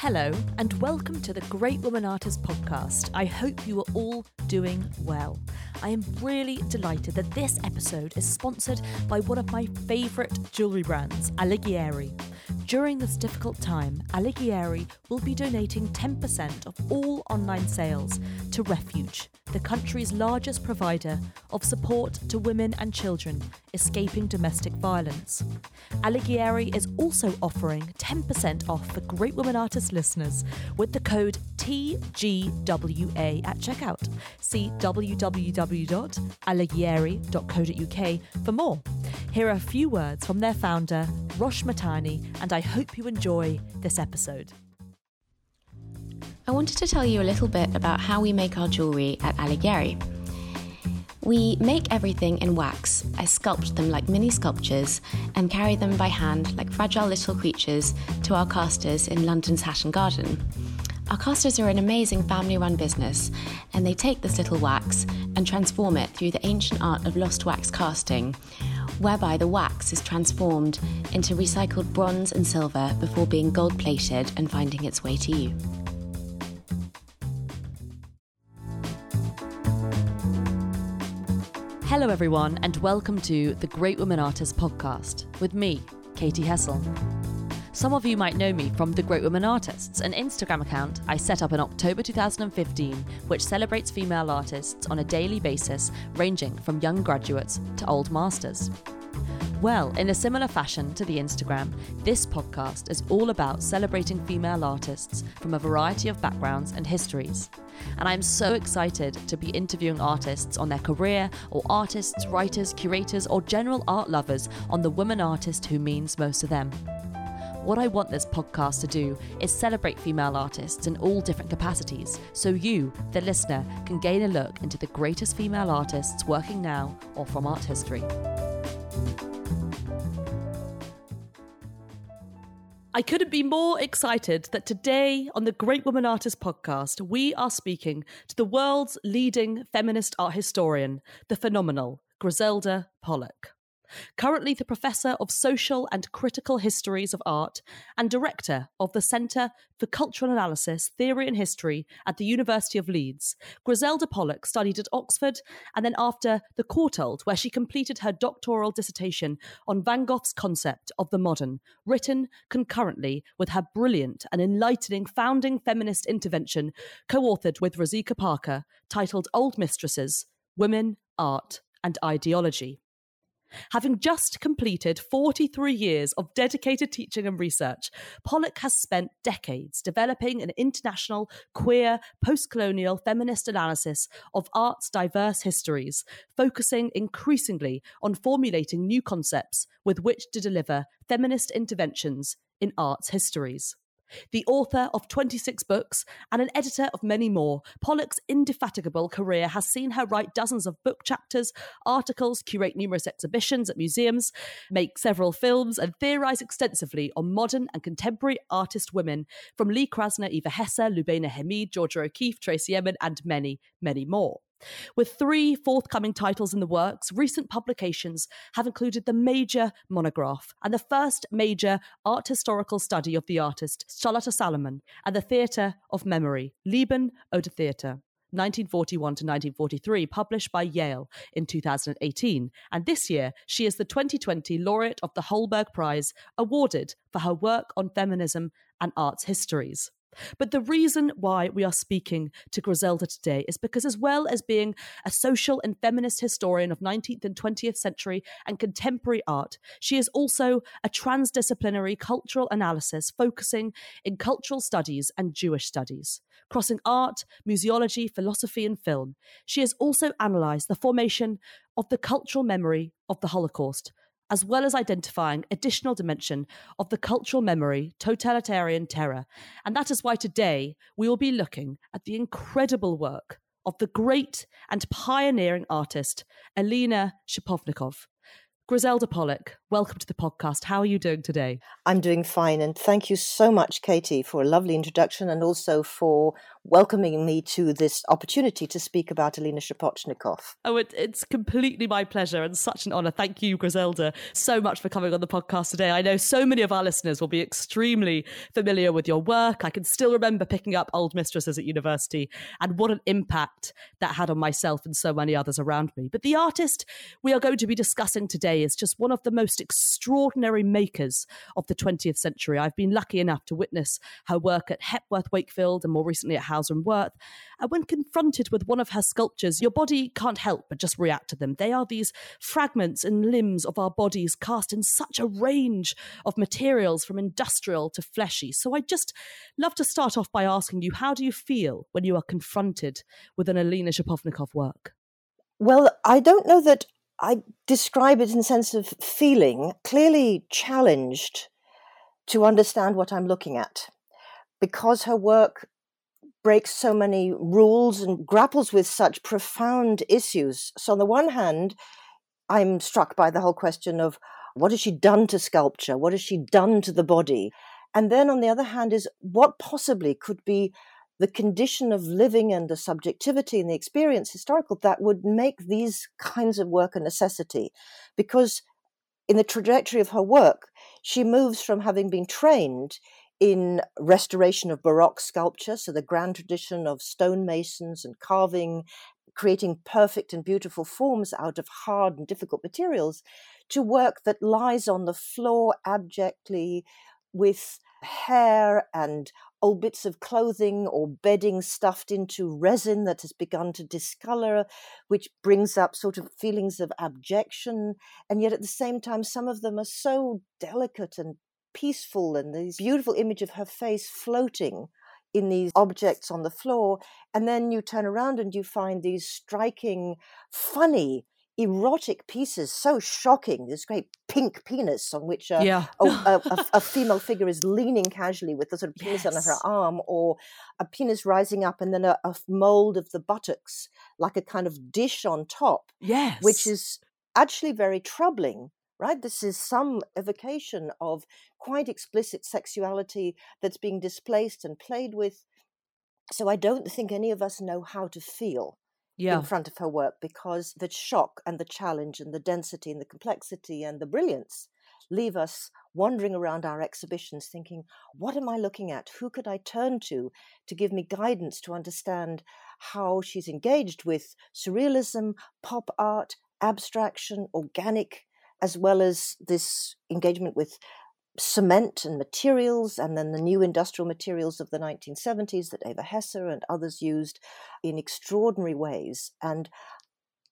Hello, and welcome to the Great Woman Artist podcast. I hope you are all doing well. I am really delighted that this episode is sponsored by one of my favourite jewellery brands, Alighieri. During this difficult time, Alighieri will be donating 10% of all online sales to Refuge, the country's largest provider of support to women and children escaping domestic violence. Alighieri is also offering 10% off for Great Women Artist listeners with the code TGWA at checkout. See www.alighieri.co.uk for more. Here are a few words from their founder, Rosh Mahtani, and I hope you enjoy this episode. I wanted to tell you a little bit about how we make our jewellery at Alighieri. We make everything in wax. I sculpt them like mini sculptures and carry them by hand like fragile little creatures to our casters in London's Hatton Garden. Our casters are an amazing family run business, and they take this little wax and transform it through the ancient art of lost wax casting, whereby the wax is transformed into recycled bronze and silver before being gold plated and finding its way to you. Hello, everyone, and welcome to the Great Women Artists podcast with me, Katy Hessel. Some of you might know me from The Great Women Artists, an Instagram account I set up in October 2015, which celebrates female artists on a daily basis, ranging from young graduates to old masters. Well, in a similar fashion to the Instagram, this podcast is all about celebrating female artists from a variety of backgrounds and histories. And I'm so excited to be interviewing artists on their career, or artists, writers, curators, or general art lovers on the woman artist who means most to them. What I want this podcast to do is celebrate female artists in all different capacities, so you, the listener, can gain a look into the greatest female artists working now or from art history. I couldn't be more excited that today on the Great Woman Artist podcast, we are speaking to the world's leading feminist art historian, the phenomenal Griselda Pollock. Currently, the Professor of Social and Critical Histories of Art and Director of the Centre for Cultural Analysis, Theory and History at the University of Leeds, Griselda Pollock studied at Oxford and then after the Courtauld, where she completed her doctoral dissertation on Van Gogh's concept of the modern, written concurrently with her brilliant and enlightening founding feminist intervention, co authored with Rozsika Parker, titled Old Mistresses Women, Art, and Ideology. Having just completed 43 years of dedicated teaching and research, Pollock has spent decades developing an international, queer, post colonial feminist analysis of art's diverse histories, focusing increasingly on formulating new concepts with which to deliver feminist interventions in art's histories. The author of 26 books and an editor of many more, Pollock's indefatigable career has seen her write dozens of book chapters, articles, curate numerous exhibitions at museums, make several films, and theorize extensively on modern and contemporary artist women from Lee Krasner, Eva Hesse, Lubaina Himid, Georgia O'Keeffe, Tracey Emin, and many, many more. With three forthcoming titles in the works, recent publications have included the major monograph and the first major art historical study of the artist Charlotte Salomon and the Theatre of Memory, Leben oder Theater. 1941 to 1943, published by Yale in 2018. And this year, she is the 2020 laureate of the Holberg Prize, awarded for her work on feminism and arts histories. But the reason why we are speaking to Griselda today is because, as well as being a social and feminist historian of 19th and 20th century and contemporary art, she is also a transdisciplinary cultural analysis focusing in cultural studies and Jewish studies. Crossing art, museology, philosophy, and film, she has also analysed the formation of the cultural memory of the Holocaust as well as identifying additional dimension of the cultural memory totalitarian terror and that is why today we will be looking at the incredible work of the great and pioneering artist Alina Szapocznikow. Griselda Pollock, welcome to the podcast. How are you doing today? I'm doing fine, and thank you so much, Katy, for a lovely introduction and also for welcoming me to this opportunity to speak about Alina Szapocznikow. Oh, it, it's completely my pleasure and such an honour. Thank you, Griselda, so much for coming on the podcast today. I know so many of our listeners will be extremely familiar with your work. I can still remember picking up Old Mistresses at university and what an impact that had on myself and so many others around me. But the artist we are going to be discussing today is just one of the most extraordinary makers of the 20th century. I've been lucky enough to witness her work at Hepworth Wakefield and more recently at and Wirth. And uh, when confronted with one of her sculptures, your body can't help but just react to them. They are these fragments and limbs of our bodies cast in such a range of materials from industrial to fleshy. So I just love to start off by asking you, how do you feel when you are confronted with an Alina Szapocznikow work? Well, I don't know that I describe it in the sense of feeling, clearly challenged to understand what I'm looking at because her work breaks so many rules and grapples with such profound issues. So, on the one hand, I'm struck by the whole question of what has she done to sculpture? What has she done to the body? And then, on the other hand, is what possibly could be the condition of living and the subjectivity and the experience historical that would make these kinds of work a necessity. Because in the trajectory of her work, she moves from having been trained in restoration of Baroque sculpture, so the grand tradition of stonemasons and carving, creating perfect and beautiful forms out of hard and difficult materials, to work that lies on the floor abjectly with hair and old bits of clothing or bedding stuffed into resin that has begun to discolor, which brings up sort of feelings of abjection. And yet at the same time, some of them are so delicate and peaceful and this beautiful image of her face floating in these objects on the floor. And then you turn around and you find these striking, funny, erotic pieces, so shocking. This great pink penis on which a, yeah. a, a, a, female figure is leaning casually with the sort of penis yes. on her arm, or a penis rising up and then a, mold of the buttocks, like a kind of dish on top. Yes. Which is actually very troubling right? This is some evocation of quite explicit sexuality that's being displaced and played with. So I don't think any of us know how to feel yeah. in front of her work because the shock and the challenge and the density and the complexity and the brilliance leave us wandering around our exhibitions thinking, what am I looking at? Who could I turn to to give me guidance to understand how she's engaged with surrealism, pop art, abstraction, organic as well as this engagement with cement and materials, and then the new industrial materials of the 1970s that Eva Hesse and others used in extraordinary ways. And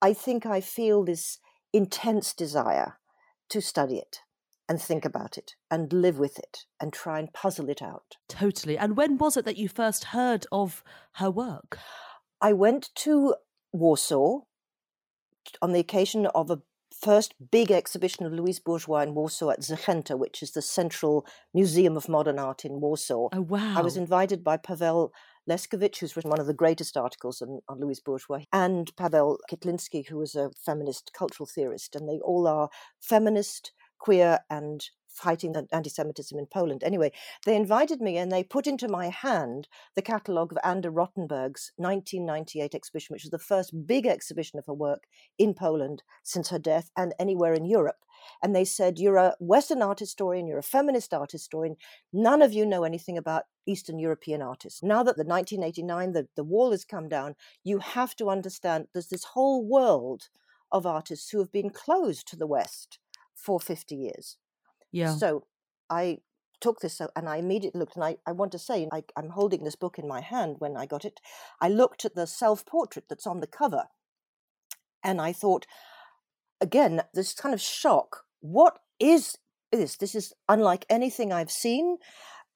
I think I feel this intense desire to study it and think about it and live with it and try and puzzle it out. Totally. And when was it that you first heard of her work? I went to Warsaw on the occasion of a first big exhibition of Louise Bourgeois in Warsaw at Zachęta, which is the central museum of modern art in Warsaw. Oh, wow. I was invited by Paweł Leszkiewicz, who's written one of the greatest articles on, on Louise Bourgeois, and Paweł Kitlinski, who was a feminist cultural theorist. And they all are feminist, queer, and fighting the anti Semitism in Poland. Anyway, they invited me and they put into my hand the catalogue of Anda Rottenberg's 1998 exhibition, which was the first big exhibition of her work in Poland since her death and anywhere in Europe. And they said, You're a Western art historian, you're a feminist art historian. None of you know anything about Eastern European artists. Now that the 1989, the, the wall has come down, you have to understand there's this whole world of artists who have been closed to the West for 50 years. Yeah. So I took this uh, and I immediately looked, and I, I want to say, I, I'm holding this book in my hand when I got it. I looked at the self portrait that's on the cover, and I thought, again, this kind of shock. What is this? This is unlike anything I've seen.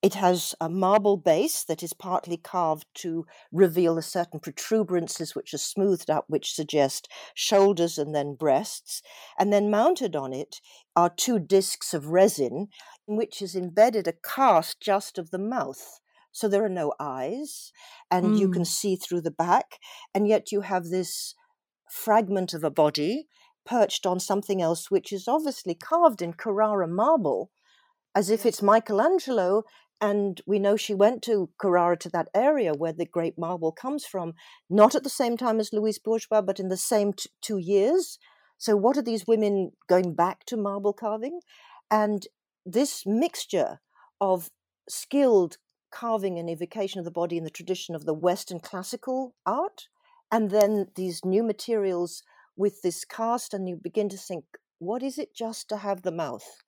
It has a marble base that is partly carved to reveal a certain protuberances which are smoothed up, which suggest shoulders and then breasts. And then mounted on it are two discs of resin, in which is embedded a cast just of the mouth. So there are no eyes, and mm. you can mm. see through the back, and yet you have this fragment of a body perched on something else, which is obviously carved in Carrara marble, as if it's Michelangelo And we know she went to Carrara, to that area where the great marble comes from, not at the same time as Louise Bourgeois, but in the same t- two years. So, what are these women going back to marble carving? And this mixture of skilled carving and evocation of the body in the tradition of the Western classical art, and then these new materials with this cast, and you begin to think, what is it just to have the mouth?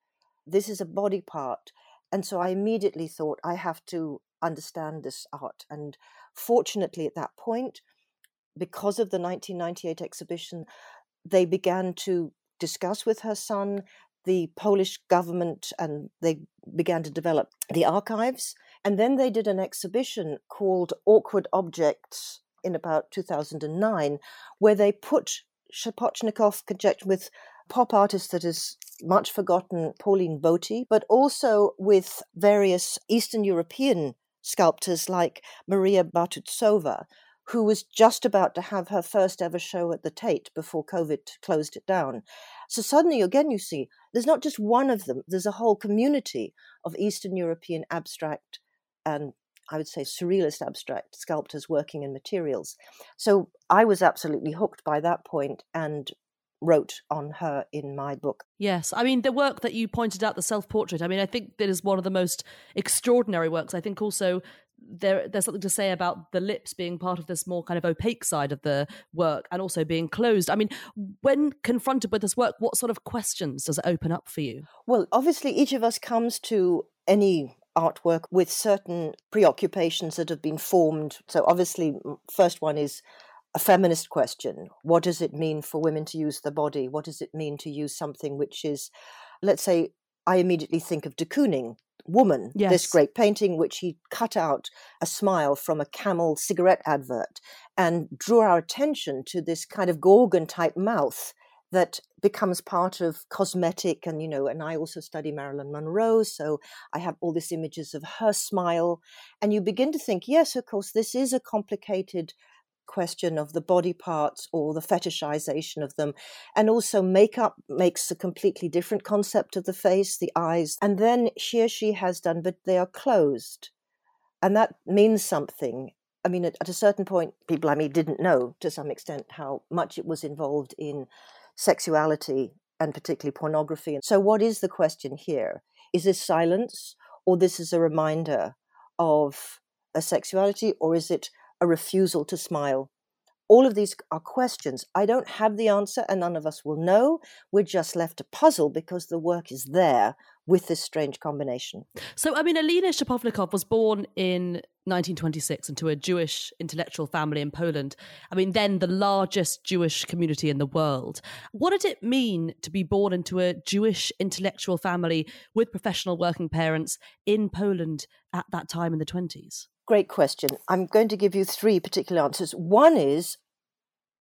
This is a body part. And so I immediately thought, I have to understand this art. And fortunately, at that point, because of the 1998 exhibition, they began to discuss with her son the Polish government and they began to develop the archives. And then they did an exhibition called Awkward Objects in about 2009, where they put Szapocznikow conjecture with pop artists that is much forgotten Pauline Boty, but also with various Eastern European sculptors like Maria Bartuszová, who was just about to have her first ever show at the Tate before COVID closed it down. So suddenly, again, you see, there's not just one of them, there's a whole community of Eastern European abstract and I would say surrealist abstract sculptors working in materials. So I was absolutely hooked by that point and wrote on her in my book. Yes. I mean, the work that you pointed out, the self portrait, I mean, I think that is one of the most extraordinary works. I think also there there's something to say about the lips being part of this more kind of opaque side of the work and also being closed. I mean, when confronted with this work, what sort of questions does it open up for you? Well, obviously, each of us comes to any artwork with certain preoccupations that have been formed. So, obviously, first one is a feminist question. What does it mean for women to use the body? What does it mean to use something which is, let's say, I immediately think of de Kooning, Woman, yes. this great painting, which he cut out a smile from a camel cigarette advert and drew our attention to this kind of Gorgon type mouth that becomes part of cosmetic and you know and i also study marilyn monroe so i have all these images of her smile and you begin to think yes of course this is a complicated question of the body parts or the fetishization of them. And also, makeup makes a completely different concept of the face, the eyes. And then he or she has done, but they are closed. And that means something. I mean, at, at a certain point, people I mean didn't know to some extent how much it was involved in sexuality and particularly pornography. And So, what is the question here? Is this silence, or this is a reminder of a sexuality, or is it a refusal to smile? All of these are questions. I don't have the answer, and none of us will know. We're just left to puzzle because the work is there with this strange combination. So, I mean, Alina Szapocznikow was born in 1926 into a Jewish intellectual family in Poland. I mean, then the largest Jewish community in the world. What did it mean to be born into a Jewish intellectual family with professional working parents in Poland at that time in the 20s? Great question. I'm going to give you three particular answers. One is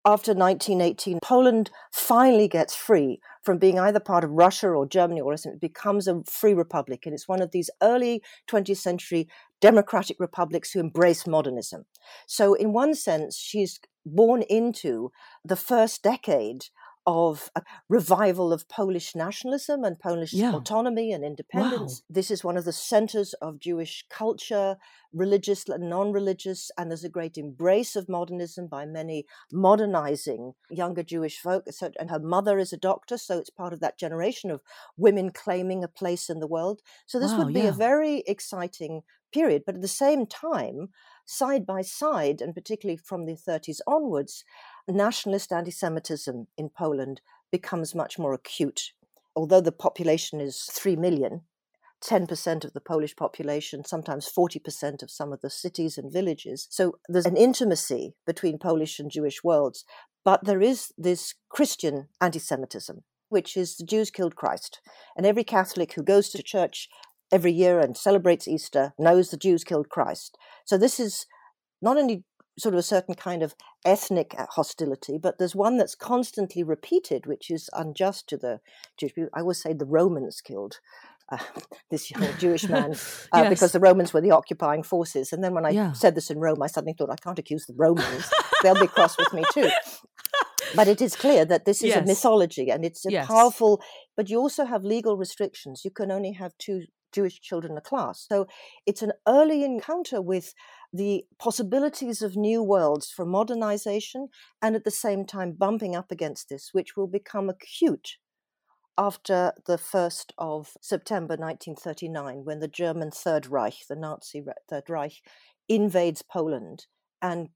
after 1918, Poland finally gets free from being either part of Russia or Germany or something. it becomes a free republic. And it's one of these early 20th century democratic republics who embrace modernism. So, in one sense, she's born into the first decade of a revival of Polish nationalism and Polish yeah. autonomy and independence. Wow. This is one of the centers of Jewish culture, religious and non religious, and there's a great embrace of modernism by many modernizing younger Jewish folk. And her mother is a doctor, so it's part of that generation of women claiming a place in the world. So this wow, would be yeah. a very exciting period. But at the same time, side by side, and particularly from the 30s onwards, nationalist anti Semitism in Poland becomes much more acute. Although the population is 3 million, 10% of the Polish population, sometimes 40% of some of the cities and villages. So there's an intimacy between Polish and Jewish worlds. But there is this Christian anti Semitism, which is the Jews killed Christ. And every Catholic who goes to church every year and celebrates Easter knows the Jews killed Christ. So this is not only sort of a certain kind of ethnic uh, hostility, but there's one that's constantly repeated, which is unjust to the Jewish people. I always say the Romans killed uh, this Jewish man uh, yes. because the Romans were the occupying forces. And then when I yeah. said this in Rome, I suddenly thought, I can't accuse the Romans. They'll be cross with me too. But it is clear that this is yes. a mythology and it's a yes. powerful, but you also have legal restrictions. You can only have two Jewish children a class. So it's an early encounter with the possibilities of new worlds for modernization and at the same time bumping up against this, which will become acute after the 1st of September 1939, when the German Third Reich, the Nazi Third Reich, invades Poland and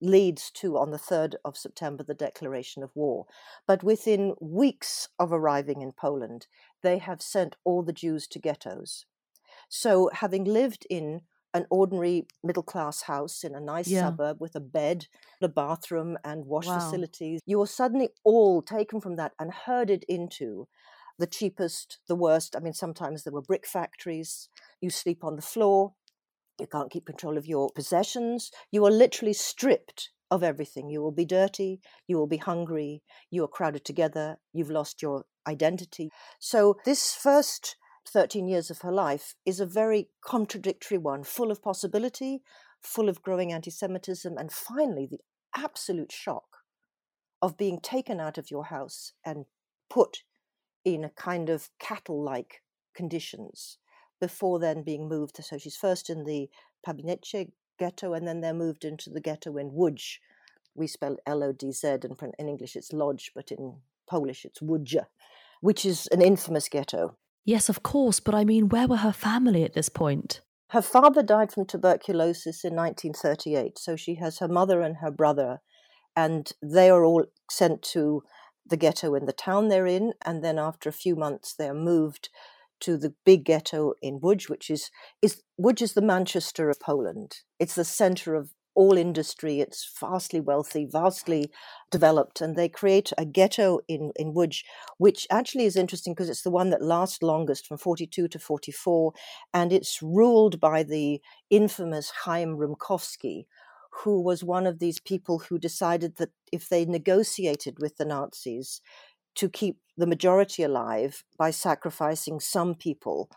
leads to, on the 3rd of September, the declaration of war. But within weeks of arriving in Poland, they have sent all the Jews to ghettos. So, having lived in an ordinary middle class house in a nice yeah. suburb with a bed, a bathroom, and wash wow. facilities, you are suddenly all taken from that and herded into the cheapest, the worst. I mean, sometimes there were brick factories. You sleep on the floor. You can't keep control of your possessions. You are literally stripped of everything. You will be dirty. You will be hungry. You are crowded together. You've lost your identity. So, this first 13 years of her life is a very contradictory one, full of possibility, full of growing anti Semitism, and finally, the absolute shock of being taken out of your house and put in a kind of cattle like conditions before then being moved. So she's first in the Pabianice ghetto, and then they're moved into the ghetto in Łódź. We spell L O D Z, and in English it's Lodge, but in Polish it's Łódź, which is an infamous ghetto. Yes, of course, but I mean, where were her family at this point? Her father died from tuberculosis in 1938, so she has her mother and her brother, and they are all sent to the ghetto in the town they're in, and then after a few months they're moved to the big ghetto in Łódź, which is is Łódź is the Manchester of Poland. It's the center of all industry. It's vastly wealthy, vastly developed, and they create a ghetto in in Łódź, which actually is interesting because it's the one that lasts longest from 42 to 44, and it's ruled by the infamous Chaim Rumkowski, who was one of these people who decided that if they negotiated with the Nazis to keep the majority alive by sacrificing some people.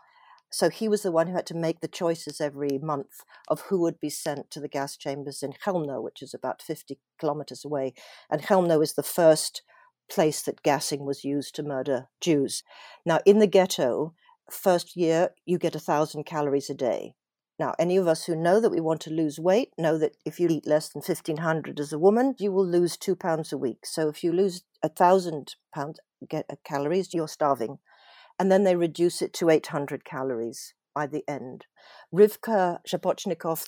So he was the one who had to make the choices every month of who would be sent to the gas chambers in Chełmno, which is about 50 kilometers away. And Chełmno is the first place that gassing was used to murder Jews. Now, in the ghetto, first year, you get a thousand calories a day. Now, any of us who know that we want to lose weight know that if you eat less than 1500 as a woman, you will lose two pounds a week. So if you lose a thousand pounds uh, calories, you're starving. And then they reduce it to 800 calories by the end. Rivka Szapocznikow,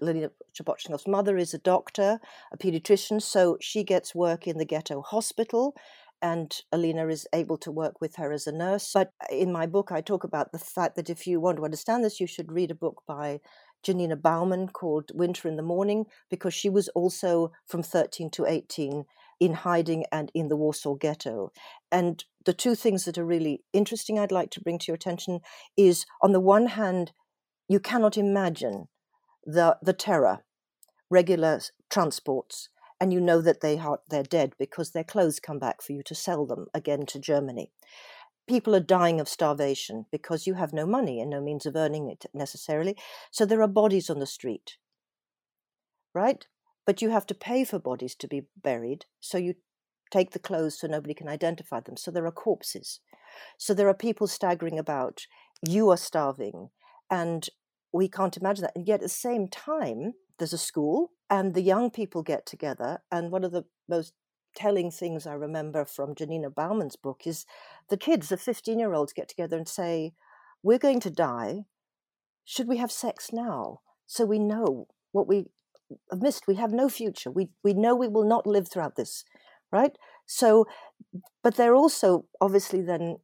Lena Szapocznikow's mother, is a doctor, a pediatrician, so she gets work in the ghetto hospital and Alina is able to work with her as a nurse. But uh, in my book, I talk about the fact that if you want to understand this, you should read a book by Janina Bauman called Winter in the Morning, because she was also from 13 to 18 in hiding and in the Warsaw Ghetto. And the two things that are really interesting I'd like to bring to your attention is on the one hand, you cannot imagine the, the terror, regular transports and you know that they are they're dead because their clothes come back for you to sell them again to Germany. People are dying of starvation because you have no money and no means of earning it necessarily. So there are bodies on the street, right? But you have to pay for bodies to be buried. So you take the clothes so nobody can identify them. So there are corpses. So there are people staggering about. You are starving. And we can't imagine that. And yet at the same time, there's a school and the young people get together. And one of the most telling things I remember from Janina Bauman's book is the kids, the 15 year olds, get together and say, We're going to die. Should we have sex now? So we know what we have missed. We have no future. We, we know we will not live throughout this, right? So, but they're also obviously then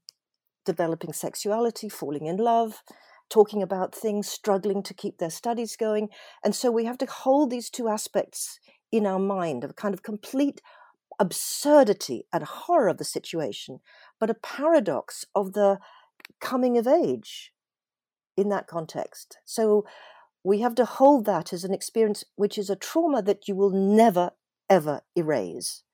developing sexuality, falling in love, talking about things, struggling to keep their studies going. And so we have to hold these two aspects in our mind of a kind of complete absurdity and horror of the situation, but a paradox of the coming of age in that context. So we have to hold that as an experience which is a trauma that you will never, ever erase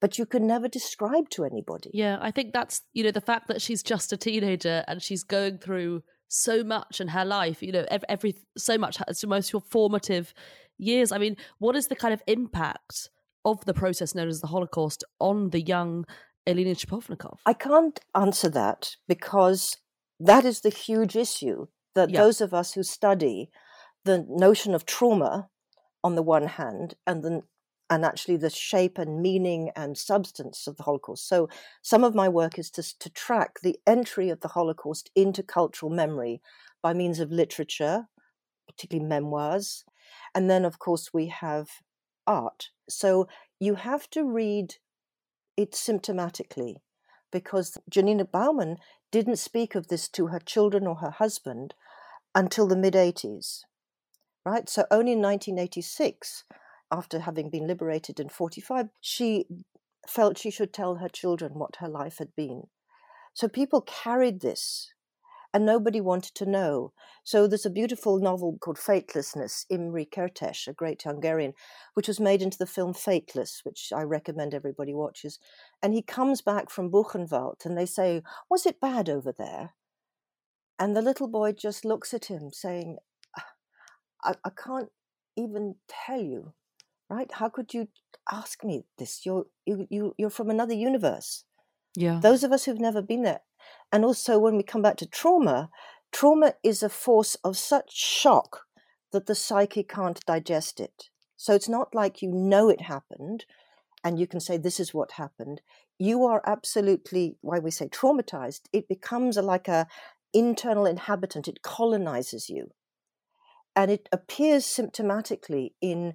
but you can never describe to anybody. Yeah, I think that's, you know, the fact that she's just a teenager and she's going through so much in her life you know every, every so much it's the most formative years i mean what is the kind of impact of the process known as the holocaust on the young Alina Szapocznikow i can't answer that because that is the huge issue that Yeah. those of us who study the notion of trauma on the one hand and the and actually the shape and meaning and substance of the Holocaust. So some of my work is to, to track the entry of the Holocaust into cultural memory by means of literature, particularly memoirs. And then, of course, we have art. So you have to read it symptomatically because Janina Bauman didn't speak of this to her children or her husband until the mid 80s, right? So only in 1986, after having been liberated in 45, she felt she should tell her children what her life had been. So people carried this and nobody wanted to know. So there's a beautiful novel called Fatelessness, Imre Kertész, a great Hungarian, which was made into the film Fateless, which I recommend everybody watches. And he comes back from Buchenwald and they say, Was it bad over there? And the little boy just looks at him saying, I, I can't even tell you, right? How could you ask me this? You're, you, you, you're from another universe Yeah. those of us who've never been there. And also, when we come back to trauma, trauma is a force of such shock that the psyche can't digest it. So it's not like you know it happened and you can say, This is what happened. You are absolutely, why we say traumatized, it becomes a, like a internal inhabitant, it colonizes you. And it appears symptomatically in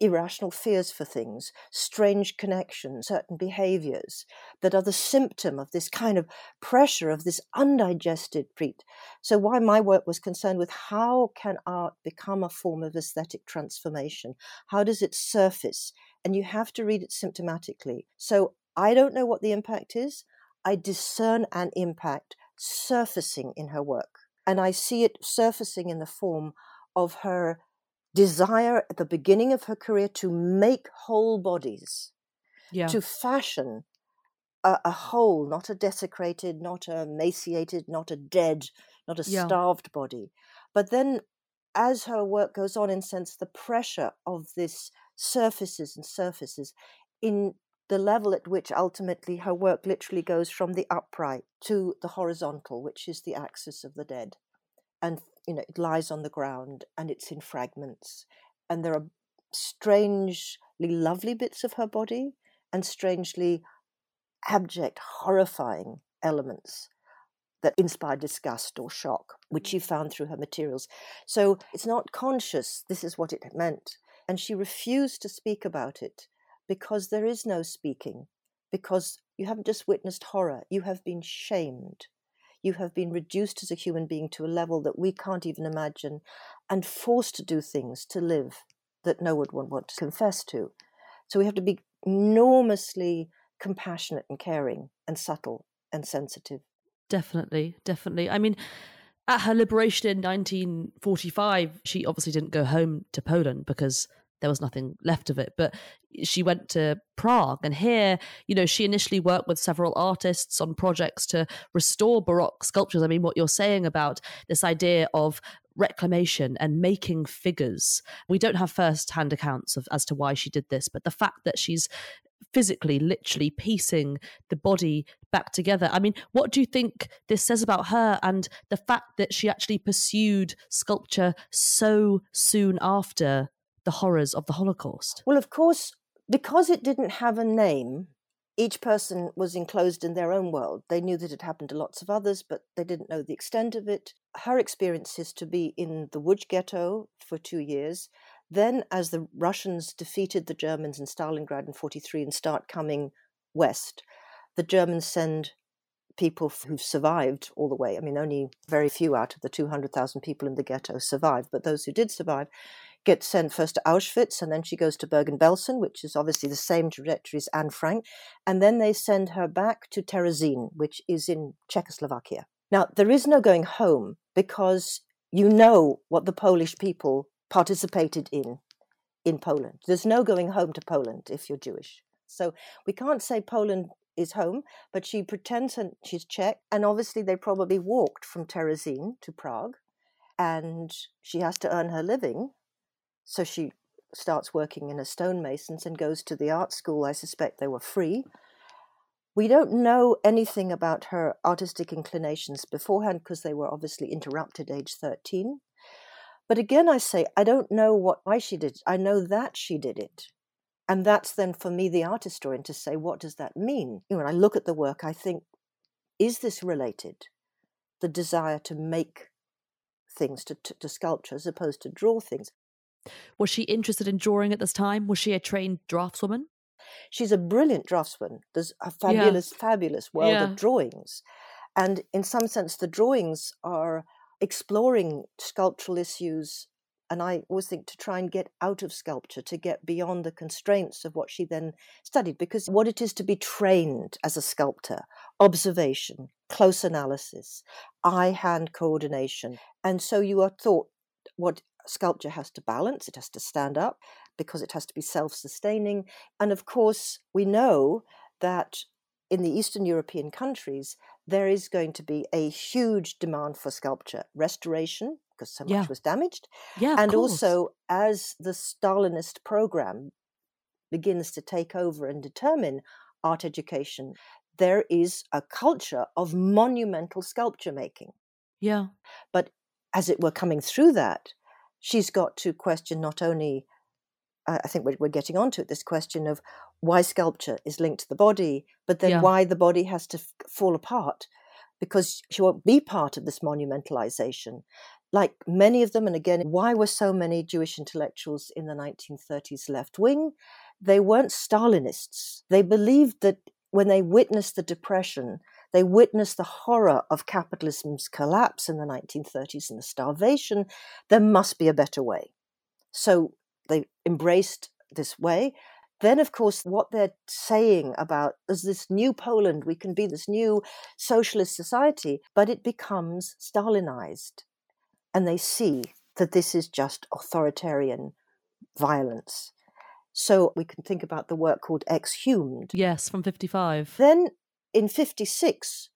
irrational fears for things, strange connections, certain behaviors that are the symptom of this kind of pressure of this undigested preet. So why my work was concerned with how can art become a form of aesthetic transformation? How does it surface? And you have to read it symptomatically. So I don't know what the impact is. I discern an impact surfacing in her work. And I see it surfacing in the form of her desire at the beginning of her career to make whole bodies, yeah. to fashion a, a whole, not a desecrated, not a emaciated, not a dead, not a Yeah. starved body. But then, as her work goes on, in sense, the pressure of this surfaces and surfaces in the level at which ultimately her work literally goes from the upright to the horizontal, which is the axis of the dead and you know it lies on the ground and it's in fragments and there are strangely lovely bits of her body and strangely abject horrifying elements that inspire disgust or shock which mm. she found through her materials. So it's not conscious this is what it meant and she refused to speak about it because there is no speaking because you haven't just witnessed horror you have been shamed you have been reduced as a human being to a level that we can't even imagine and forced to do things to live that no one would want to confess to. So we have to be enormously compassionate and caring and subtle and sensitive. Definitely, definitely. I mean, at her liberation in 1945, she obviously didn't go home to Poland because there was nothing left of it. But she went to Prague, and here, you know, she initially worked with several artists on projects to restore Baroque sculptures. I mean, what you're saying about this idea of reclamation and making figures. We don't have first-hand accounts of as to why she did this, but the fact that she's physically, literally piecing the body back together. I mean, what do you think this says about her and the fact that she actually pursued sculpture so soon after the horrors of the Holocaust? Well, of course, because it didn't have a name, each person was enclosed in their own world. They knew that it happened to lots of others, but they didn't know the extent of it. Her experience is to be in the Łódź ghetto for two years. Then, as the Russians defeated the Germans in Stalingrad in 43 and start coming west, the Germans send people who've survived all the way. I mean, only very few out of the 200,000 people in the ghetto survived, but those who did survive get sent first to Auschwitz and then she goes to Bergen-Belsen, which is obviously the same trajectory as Anne Frank. And then they send her back to Terezin, which is in Czechoslovakia. Now, there is no going home because you know what the Polish people participated in in Poland. There's no going home to Poland if you're Jewish. So we can't say Poland is home, but she pretends and she's Czech. And obviously, they probably walked from Terezin to Prague and she has to earn her living. So she starts working in a stonemasons and goes to the art school. I suspect they were free. We don't know anything about her artistic inclinations beforehand because they were obviously interrupted at age 13. But again, I say, I don't know what why she did it. I know that she did it. And that's then for me, the art historian, to say, what does that mean? You know, when I look at the work, I think, is this related? The desire to make things, to, to, to sculpture, as opposed to draw things. Was she interested in drawing at this time? Was she a trained draftswoman? She's a brilliant draftswoman. There's a fabulous, yeah. fabulous world yeah. of drawings. And in some sense, the drawings are exploring sculptural issues and I always think to try and get out of sculpture, to get beyond the constraints of what she then studied, because what it is to be trained as a sculptor observation, close analysis, eye hand coordination. And so you are taught what sculpture has to balance, it has to stand up because it has to be self sustaining. And of course, we know that in the Eastern European countries, there is going to be a huge demand for sculpture, restoration, because so much yeah. was damaged. Yeah, and also as the Stalinist program begins to take over and determine art education, there is a culture of monumental sculpture making. Yeah. But as it were coming through that, she's got to question not only I think we're, getting onto it this question of why sculpture is linked to the body, but then yeah. why the body has to f- fall apart because she won't be part of this monumentalization like many of them, and again, why were so many Jewish intellectuals in the 1930s left wing? They weren't Stalinists. They believed that when they witnessed the Depression, they witnessed the horror of capitalism's collapse in the 1930s and the starvation. There must be a better way. So they embraced this way. Then, of course, what they're saying about is this new Poland, we can be this new socialist society, but it becomes Stalinized and they see that this is just authoritarian violence. So we can think about the work called Exhumed. Yes, from 55. Then in 56,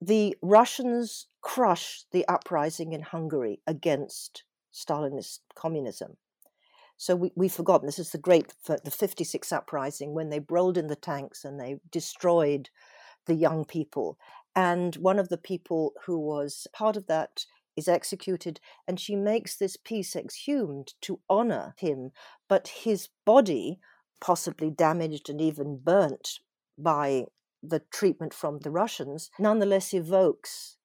the Russians crush the uprising in Hungary against Stalinist communism. So we, we've forgotten this is the great, the 56 uprising when they rolled in the tanks and they destroyed the young people. And one of the people who was part of that is executed, and she makes this piece exhumed to honor him, but his body, possibly damaged and even burnt by the treatment from the Russians, nonetheless evokes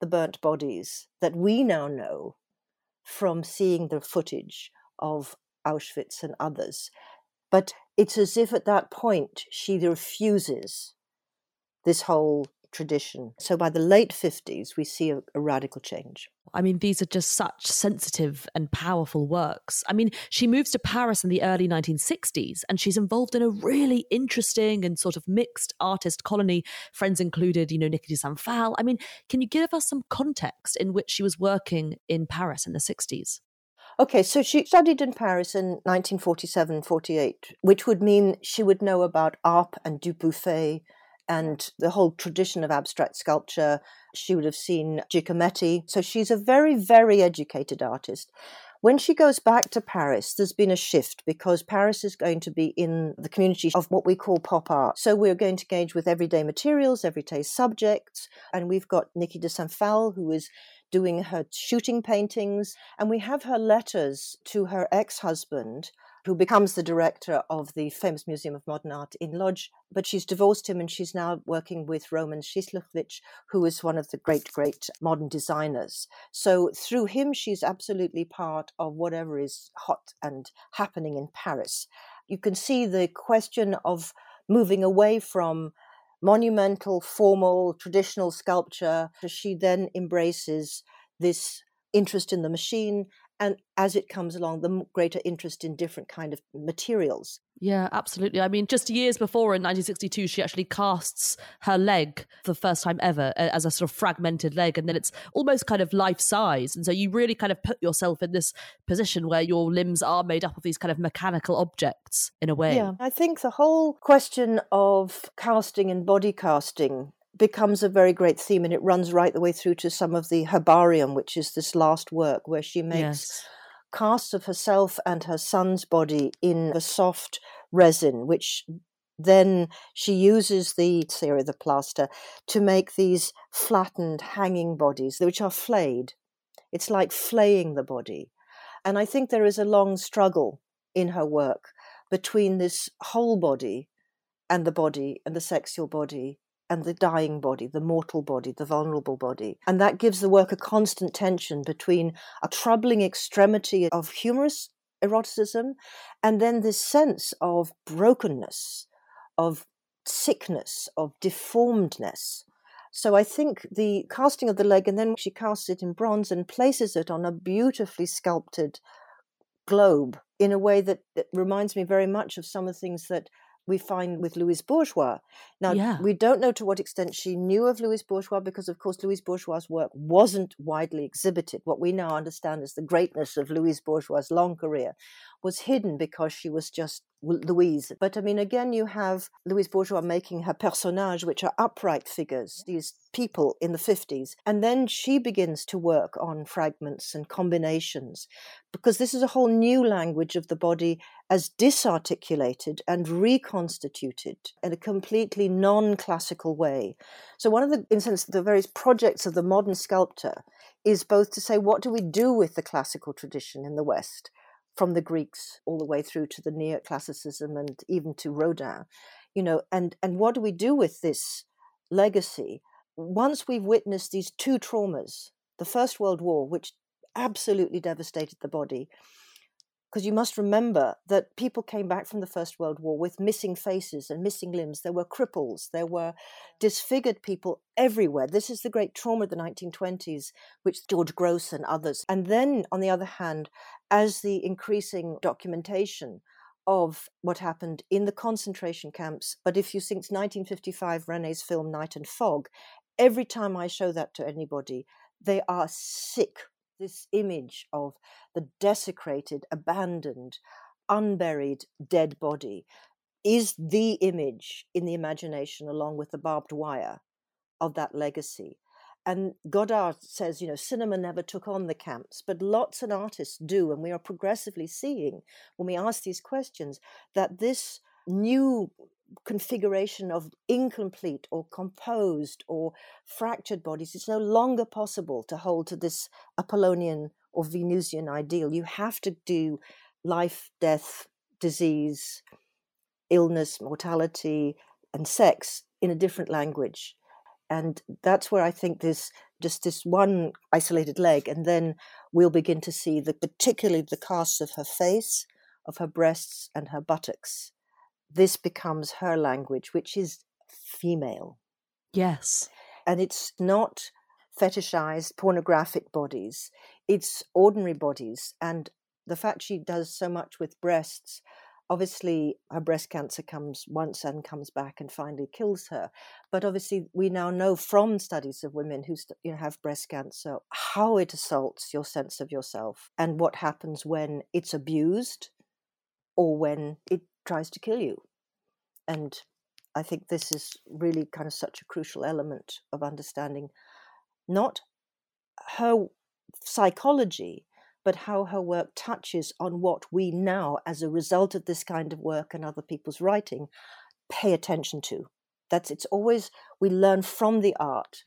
the burnt bodies that we now know from seeing the footage of Auschwitz and others. But it's as if at that point she refuses this whole tradition. So by the late 50s, we see a, a, radical change. I mean, these are just such sensitive and powerful works. I mean, she moves to Paris in the early 1960s and she's involved in a really interesting and sort of mixed artist colony. Friends included, you know, Niki de. I mean, can you give us some context in which she was working in Paris in the 60s? Okay, so she studied in Paris in 1947 48, which would mean she would know about Arp and Dubuffet and the whole tradition of abstract sculpture. She would have seen Giacometti. So she's a very, very educated artist. When she goes back to Paris, there's been a shift because Paris is going to be in the community of what we call pop art. So we're going to engage with everyday materials, everyday subjects. And we've got Niki de Saint Phalle, who is doing her shooting paintings. And we have her letters to her ex husband who becomes the director of the famous Museum of Modern Art in Lodz. But she's divorced him and she's now working with Roman Cieślewicz, who is one of the great, great modern designers. So through him, she's absolutely part of whatever is hot and happening in Paris. You can see the question of moving away from monumental, formal, traditional sculpture. She then embraces this interest in the machine and as it comes along the greater interest in different kind of materials. Yeah absolutely. I mean just years before in 1962 she actually casts her leg for the first time ever as a sort of fragmented leg and then it's almost kind of life size. And so you really kind of put yourself in this position where your limbs are made up of these kind of mechanical objects in a way. Yeah i think the whole question of casting and body casting becomes a very great theme and it runs right the way through to some of the herbarium which is this last work where she makes yes. casts of herself and her son's body in a soft resin which Then she uses the theory of the plaster to make these flattened, hanging bodies, which are flayed. It's like flaying the body. And I think there is a long struggle in her work between this whole body and the body and the sexual body and the dying body, the mortal body, the vulnerable body. And that gives the work a constant tension between a troubling extremity of humorous eroticism and then this sense of brokenness, of sickness, of deformedness. So I think the casting of the leg, and then she casts it in bronze and places it on a beautifully sculpted globe in a way that, that reminds me very much of some of the things that we find with Louise Bourgeois. Now, yeah. we don't know to what extent she knew of Louise Bourgeois because, of course, Louise Bourgeois' work wasn't widely exhibited. What we now understand is the greatness of Louise Bourgeois' long career was hidden because she was just Louise. But I mean, again, you have Louise Bourgeois making her personnages, which are upright figures, these people in the 50s. And then she begins to work on fragments and combinations because this is a whole new language of the body as disarticulated and reconstituted in a completely non classical way. So, one of the, in sense, the various projects of the modern sculptor is both to say, what do we do with the classical tradition in the West? From the Greeks all the way through to the neoclassicism and even to Rodin, you know, and, and what do we do with this legacy? Once we've witnessed these two traumas, the First World War, which absolutely devastated the body, because you must remember that people came back from the First World War with missing faces and missing limbs. There were cripples, there were disfigured people everywhere. This is the great trauma of the 1920s, which George Grosz and others. And then, on the other hand, as the increasing documentation of what happened in the concentration camps. But if you think 1955, Resnais's film Night and Fog, every time I show that to anybody, they are sick this image of the desecrated, abandoned, unburied dead body is the image in the imagination, along with the barbed wire, of that legacy. And Godard says, you know, cinema never took on the camps, but lots of artists do. And we are progressively seeing, when we ask these questions, that this new configuration of incomplete or composed or fractured bodies, it's no longer possible to hold to this Apollonian or Venusian ideal. You have to do life, death, disease, illness, mortality, and sex in a different language. And that's where I think this just this one isolated leg, and then we'll begin to see the particularly the casts of her face, of her breasts, and her buttocks this becomes her language, which is female. Yes. And it's not fetishized pornographic bodies, it's ordinary bodies. And the fact she does so much with breasts, obviously her breast cancer comes once and comes back and finally kills her. But obviously, we now know from studies of women who you know, have breast cancer how it assaults your sense of yourself and what happens when it's abused or when it tries to kill you. And I think this is really kind of such a crucial element of understanding not her psychology, but how her work touches on what we now, as a result of this kind of work and other people's writing, pay attention to. That's it's always we learn from the art,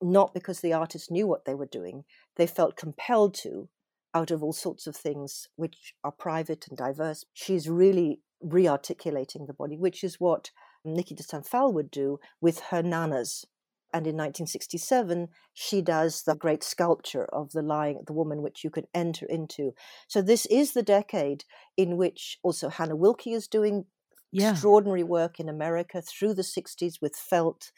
not because the artists knew what they were doing. They felt compelled to, out of all sorts of things which are private and diverse. She's really re-articulating the body, which is what Niki de Saint Phalle would do with her nanas. And in 1967, she does the great sculpture of the lying, the woman which you can enter into. So this is the decade in which also Hannah Wilke is doing yeah. extraordinary work in America through the 60s with felt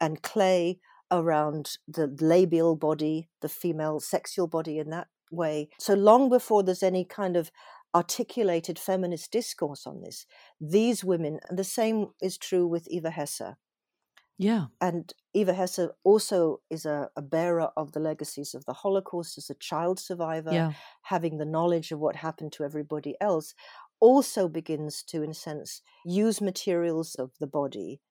and clay around the labial body, the female sexual body in that way. So long before there's any kind of articulated feminist discourse on this. These women, and the same is true with Eva Hesse. Yeah. And Eva Hesse also is a, a, bearer of the legacies of the Holocaust as a child survivor, yeah. having the knowledge of what happened to everybody else, also begins to, in a sense, use materials of the body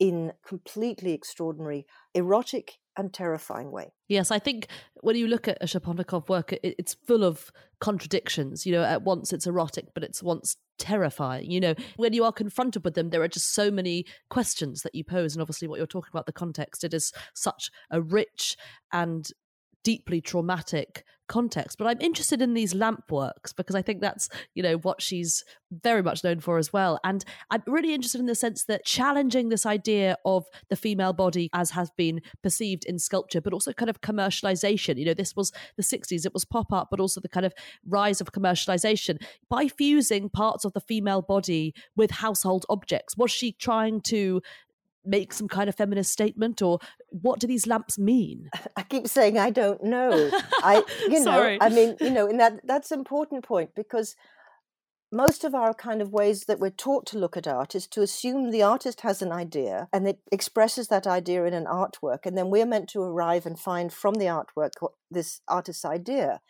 in completely extraordinary, erotic and terrifying way. Yes, I think when you look at a Szapocznikow work, it, it's full of contradictions. You know, at once it's erotic, but it's once terrifying. You know, when you are confronted with them, there are just so many questions that you pose. And obviously, what you're talking about, the context, it is such a rich and deeply traumatic context. But I'm interested in these lamp works because I think that's, you know, what she's very much known for as well. And I'm really interested in the sense that challenging this idea of the female body as has been perceived in sculpture, but also kind of commercialization. You know, this was the 60s, it was pop art, but also the kind of rise of commercialization. By fusing parts of the female body with household objects, was she trying to make some kind of feminist statement or what do these lamps mean? I keep saying i don't know. I you know i mean you know and that that's an important point because most of our kind of ways that we're taught to look at art is to assume the artist has an idea and it expresses that idea in an artwork and then we're meant to arrive and find from the artwork this artist's idea.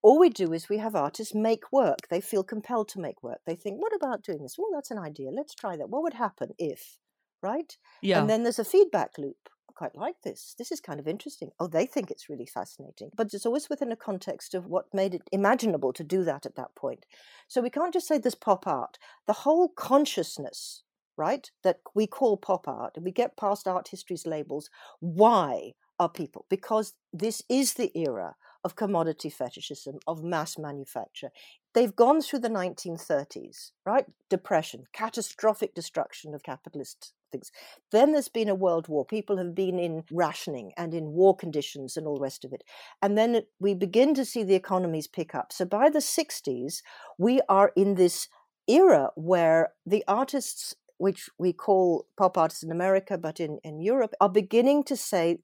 All we do is we have artists make work. They feel compelled to make work. They think what about doing this? Well that's an idea. Let's try that. What would happen if right? Yeah. And then there's a feedback loop. I quite like this. This is kind of interesting. Oh, they think it's really fascinating. But it's always within a context of what made it imaginable to do that at that point. So we can't just say this pop art. The whole consciousness, right, that we call pop art, we get past art history's labels. Why are people? Because this is the era of commodity fetishism, of mass manufacture. They've gone through the 1930s, right? Depression, catastrophic destruction of capitalist things. Then there's been a world war. People have been in rationing and in war conditions and all the rest of it. And then we begin to see the economies pick up. So by the 60s, we are in this era where the artists which we call pop artists in America, but in, in Europe, are beginning to say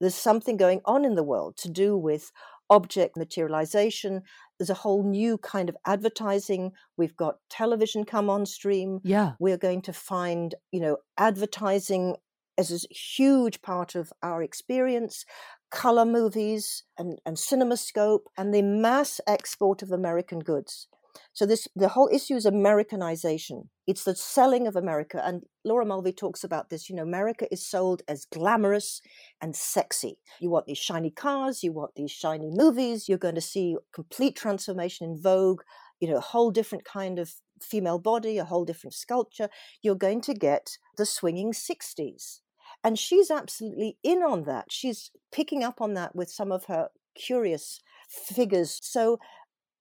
there's something going on in the world to do with object materialization. There's a whole new kind of advertising. We've got television come on stream. Yeah. We're going to find, you know, advertising as a huge part of our experience, color movies and, and cinemascope, and the mass export of American goods. So this the whole issue is Americanization. It's the selling of America. And Laura Mulvey talks about this. You know, America is sold as glamorous and sexy. You want these shiny cars, you want these shiny movies, you're going to see complete transformation in Vogue, you know, a whole different kind of female body, a whole different sculpture. You're going to get the swinging 60s. And she's absolutely in on that. She's picking up on that with some of her curious figures. So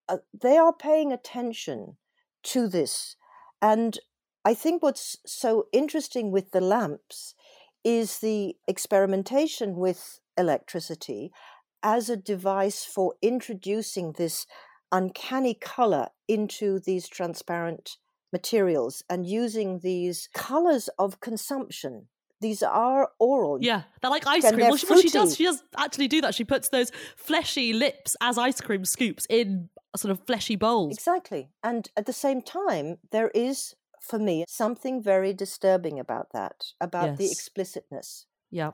uh, they are paying attention to this. And I think what's so interesting with the lamps is the experimentation with electricity as a device for introducing this uncanny color into these transparent materials and using these colors of consumption these are oral. Yeah, they're like ice cream. Well, she, what she does, she does actually do that. She puts those fleshy lips as ice cream scoops in sort of fleshy bowls. Exactly. And at the same time, there is, for me, something very disturbing about that, about yes. the explicitness. Yeah.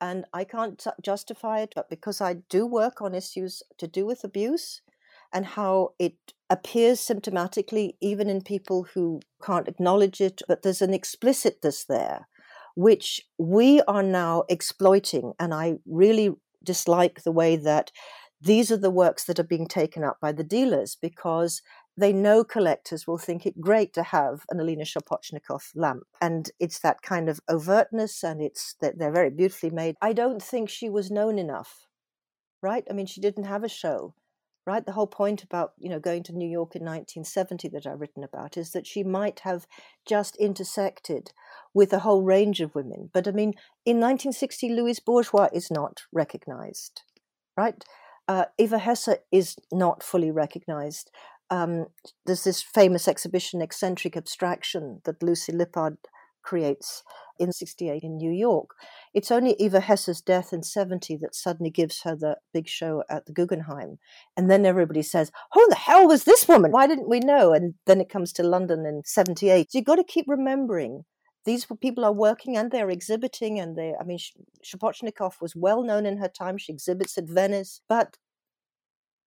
And I can't justify it, but because I do work on issues to do with abuse and how it appears symptomatically even in people who can't acknowledge it, but there's an explicitness there which we are now exploiting. And I really dislike the way that these are the works that are being taken up by the dealers because they know collectors will think it great to have an Alina Szapocznikow lamp. And it's that kind of overtness and it's that they're very beautifully made. I don't think she was known enough, right? I mean, she didn't have a show right? The whole point about you know going to New York in 1970 that I've written about is that she might have just intersected with a whole range of women. But I mean, in 1960, Louise Bourgeois is not recognized, right? Uh, Eva Hesse is not fully recognized. Um, there's this famous exhibition, Eccentric Abstraction, that Lucy Lippard creates in 68 in New York. It's only Eva Hesse's death in 70 that suddenly gives her the big show at the Guggenheim. And then everybody says, Who the hell was this woman? Why didn't we know? And then it comes to London in 78. So you've got to keep remembering these people are working and they're exhibiting and they i mean Szapocznikow was well known in her time she exhibits at venice but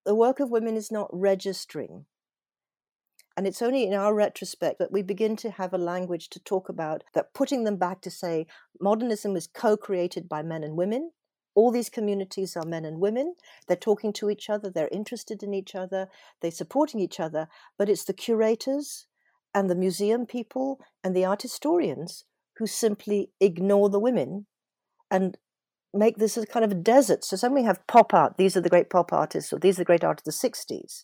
the work of women is not registering And it's only in our retrospect that we begin to have a language to talk about that, putting them back to say modernism is co created by men and women. All these communities are men and women. They're talking to each other, they're interested in each other, they're supporting each other. But it's the curators and the museum people and the art historians who simply ignore the women and make this a kind of a desert. So then we have pop art. These are the great pop artists, or these are the great art of the 60s.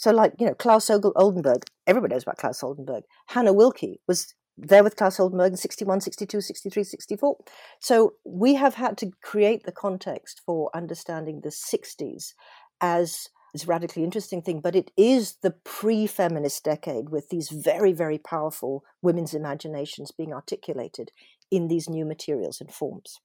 So, like, you know, Claes Oldenburg, everybody knows about Claes Oldenburg. Hannah Wilke was there with Claes Oldenburg in 61, 62, 63, 64. So we have had to create the context for understanding the 60s as this radically interesting thing, but it is the pre feminist decade with these very, very powerful women's imaginations being articulated in these new materials and forms.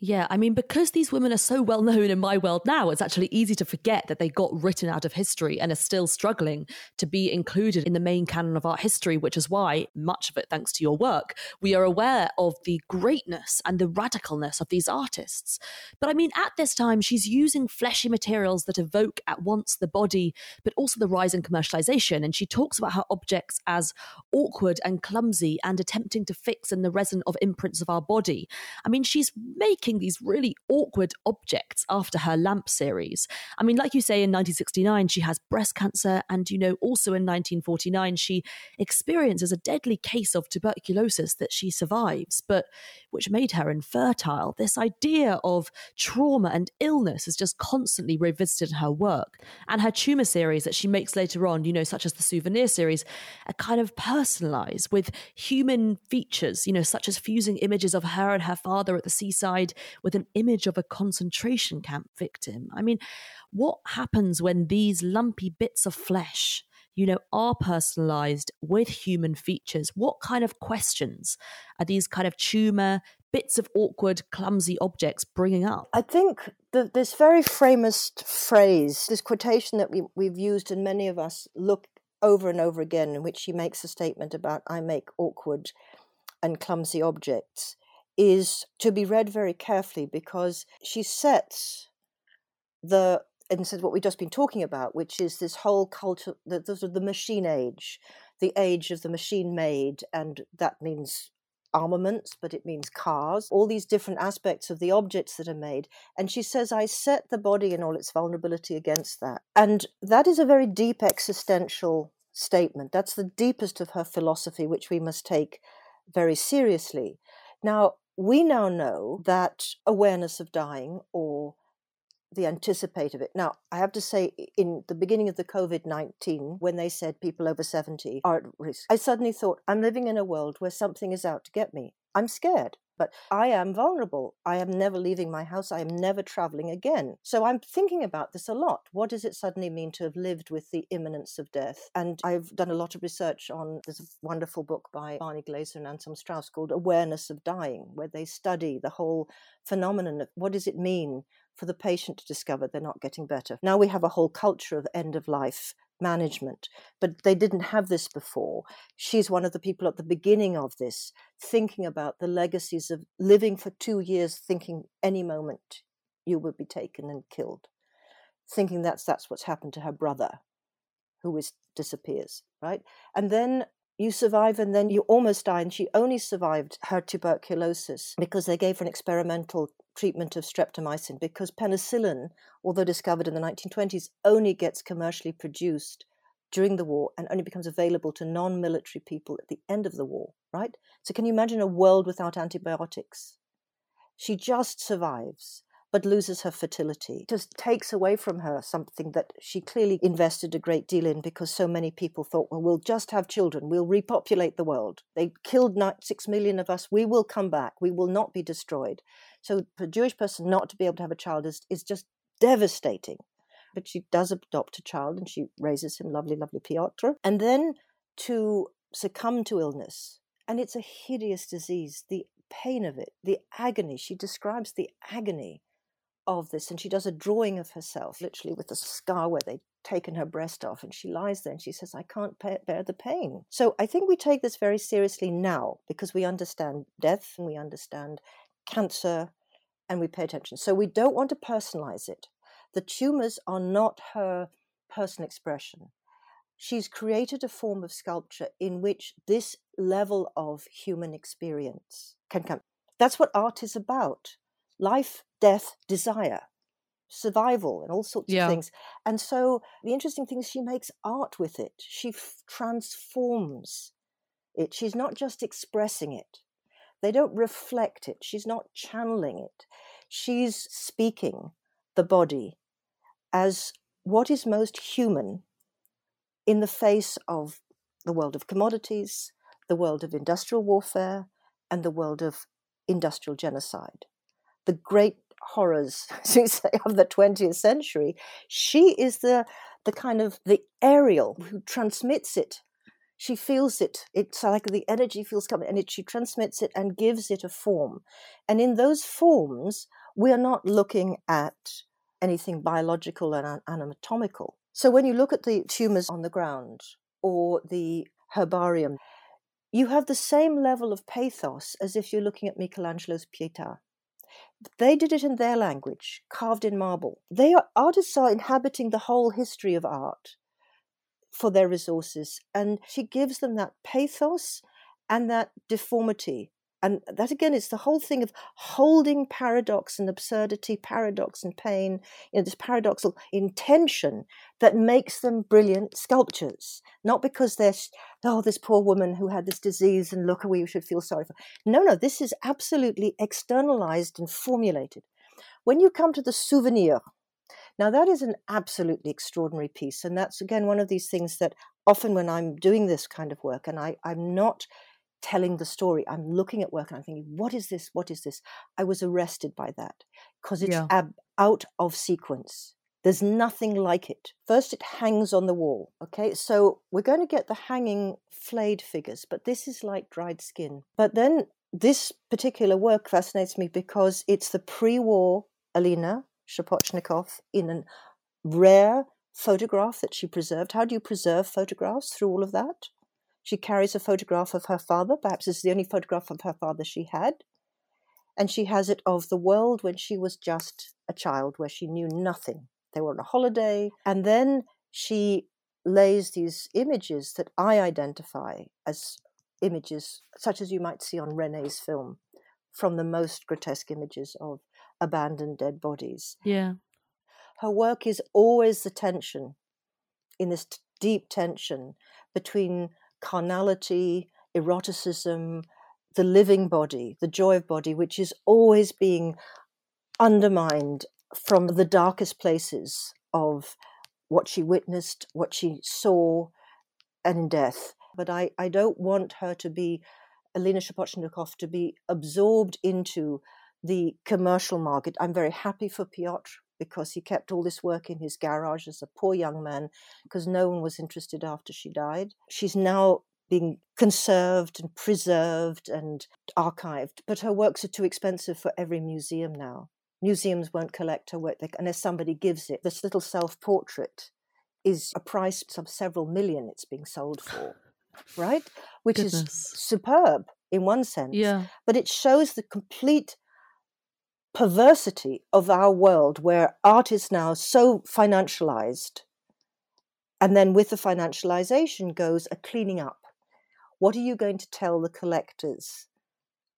Yeah, I mean, because these women are so well known in my world now, it's actually easy to forget that they got written out of history and are still struggling to be included in the main canon of art history, which is why, much of it thanks to your work, we are aware of the greatness and the radicalness of these artists. But I mean, at this time, she's using fleshy materials that evoke at once the body, but also the rise in commercialization. And she talks about her objects as awkward and clumsy and attempting to fix in the resin of imprints of our body. I mean, she's making making these really awkward objects after her lamp series. I mean, like you say, in 1969, she has breast cancer, and you know, also in 1949, she experiences a deadly case of tuberculosis that she survives, but which made her infertile. This idea of trauma and illness is just constantly revisited in her work. And her tumor series that she makes later on, you know, such as the souvenir series, are kind of personalized with human features, you know, such as fusing images of her and her father at the seaside with an image of a concentration camp victim. I mean, what happens when these lumpy bits of flesh, you know, are personalized with human features? What kind of questions are these kind of tumor, bits of awkward, clumsy objects bringing up? I think the, this very famous phrase, this quotation that we, we've used and many of us look over and over again, in which she makes a statement about, I make awkward and clumsy objects, is to be read very carefully because she sets the and says what we've just been talking about, which is this whole culture, the, the, the machine age, the age of the machine made, and that means armaments, but it means cars, all these different aspects of the objects that are made. And she says, I set the body in all its vulnerability against that. And that is a very deep existential statement. That's the deepest of her philosophy, which we must take very seriously. Now, we now know that awareness of dying or the anticipate of it. Now, I have to say, in the beginning of the COVID 19, when they said people over 70 are at risk, I suddenly thought, I'm living in a world where something is out to get me. I'm scared but I am vulnerable. I am never leaving my house. I am never traveling again. So I'm thinking about this a lot. What does it suddenly mean to have lived with the imminence of death? And I've done a lot of research on there's a wonderful book by Barney Glaser and Anselm Strauss called Awareness of Dying, where they study the whole phenomenon of what does it mean for the patient to discover they're not getting better. Now we have a whole culture of end of life management, but they didn't have this before. She's one of the people at the beginning of this, thinking about the legacies of living for two years, thinking any moment you will be taken and killed, thinking that's that's what's happened to her brother, who is disappears, right? And then you survive and then you almost die. And she only survived her tuberculosis because they gave her an experimental treatment of streptomycin because penicillin, although discovered in the 1920s, only gets commercially produced during the war and only becomes available to non military people at the end of the war, right? So, can you imagine a world without antibiotics? She just survives but loses her fertility. It just takes away from her something that she clearly invested a great deal in because so many people thought, well, we'll just have children, we'll repopulate the world. They killed six million of us, we will come back, we will not be destroyed. So for a Jewish person not to be able to have a child is, is just devastating. But she does adopt a child and she raises him, lovely, lovely Piotr. And then to succumb to illness. And it's a hideous disease, the pain of it, the agony. She describes the agony of this and she does a drawing of herself literally with a scar where they've taken her breast off and she lies there and she says i can't bear the pain. So i think we take this very seriously now because we understand death and we understand cancer and we pay attention. So we don't want to personalize it. The tumors are not her personal expression. She's created a form of sculpture in which this level of human experience can come. That's what art is about life, death, desire, survival, and all sorts Yeah. of things. And so the interesting thing is she makes art with it, she f- transforms it. She's not just expressing it, they don't reflect it, she's not channeling it. She's speaking the body as what is most human in the face of the world of commodities, the world of industrial warfare, and the world of industrial genocide. The great horrors, of the 20th century. She is the the kind of the aerial who transmits it. She feels it. It's like the energy feels coming, and it, she transmits it and gives it a form. And in those forms, we are not looking at anything biological and anatomical. So when you look at the tumors on the ground or the herbarium, you have the same level of pathos as if you're looking at Michelangelo's Pietà. They did it in their language, carved in marble. They are artists are inhabiting the whole history of art for their resources, and she gives them that pathos and that deformity. And that again is the whole thing of holding paradox and absurdity, paradox and pain, you know, this paradoxal intention that makes them brilliant sculptures. Not because they're, oh, this poor woman who had this disease and look, we should feel sorry for. No, no, this is absolutely externalized and formulated. When you come to the souvenir, now that is an absolutely extraordinary piece. And that's again one of these things that often when I'm doing this kind of work and I, I'm not telling the story, I'm looking at work and I'm thinking, what is this? What is this? I was arrested by that because it's Yeah. ab- out of sequence. There's nothing like it. First, it hangs on the wall. Okay, so we're going to get the hanging flayed figures, but this is like dried skin. But then this particular work fascinates me because it's the pre war Alina Szapocznikow in a rare photograph that she preserved. How do you preserve photographs through all of that? She carries a photograph of her father. Perhaps it's the only photograph of her father she had. And she has it of the world when she was just a child, where she knew nothing. They were on a holiday. And then she lays these images that I identify as images such as you might see on Resnais's film, from the most grotesque images of abandoned dead bodies. Yeah. Her work is always the tension, in this t- deep tension between carnality, eroticism, the living body, the joy of body, which is always being undermined from the darkest places of what she witnessed, what she saw, and in death. But I, I don't want her to be, Alina Szapocznikow, to be absorbed into the commercial market. I'm very happy for Piotr because he kept all this work in his garage as a poor young man because no one was interested after she died. She's now being conserved and preserved and archived, but her works are too expensive for every museum now. Museums won't collect her work unless somebody gives it. This little self portrait is a price of several million it's being sold for, right? Which is superb in one sense Yeah. but it shows the complete perversity of our world where art is now so financialized and then with the financialization goes a cleaning up. What are you going to tell the collectors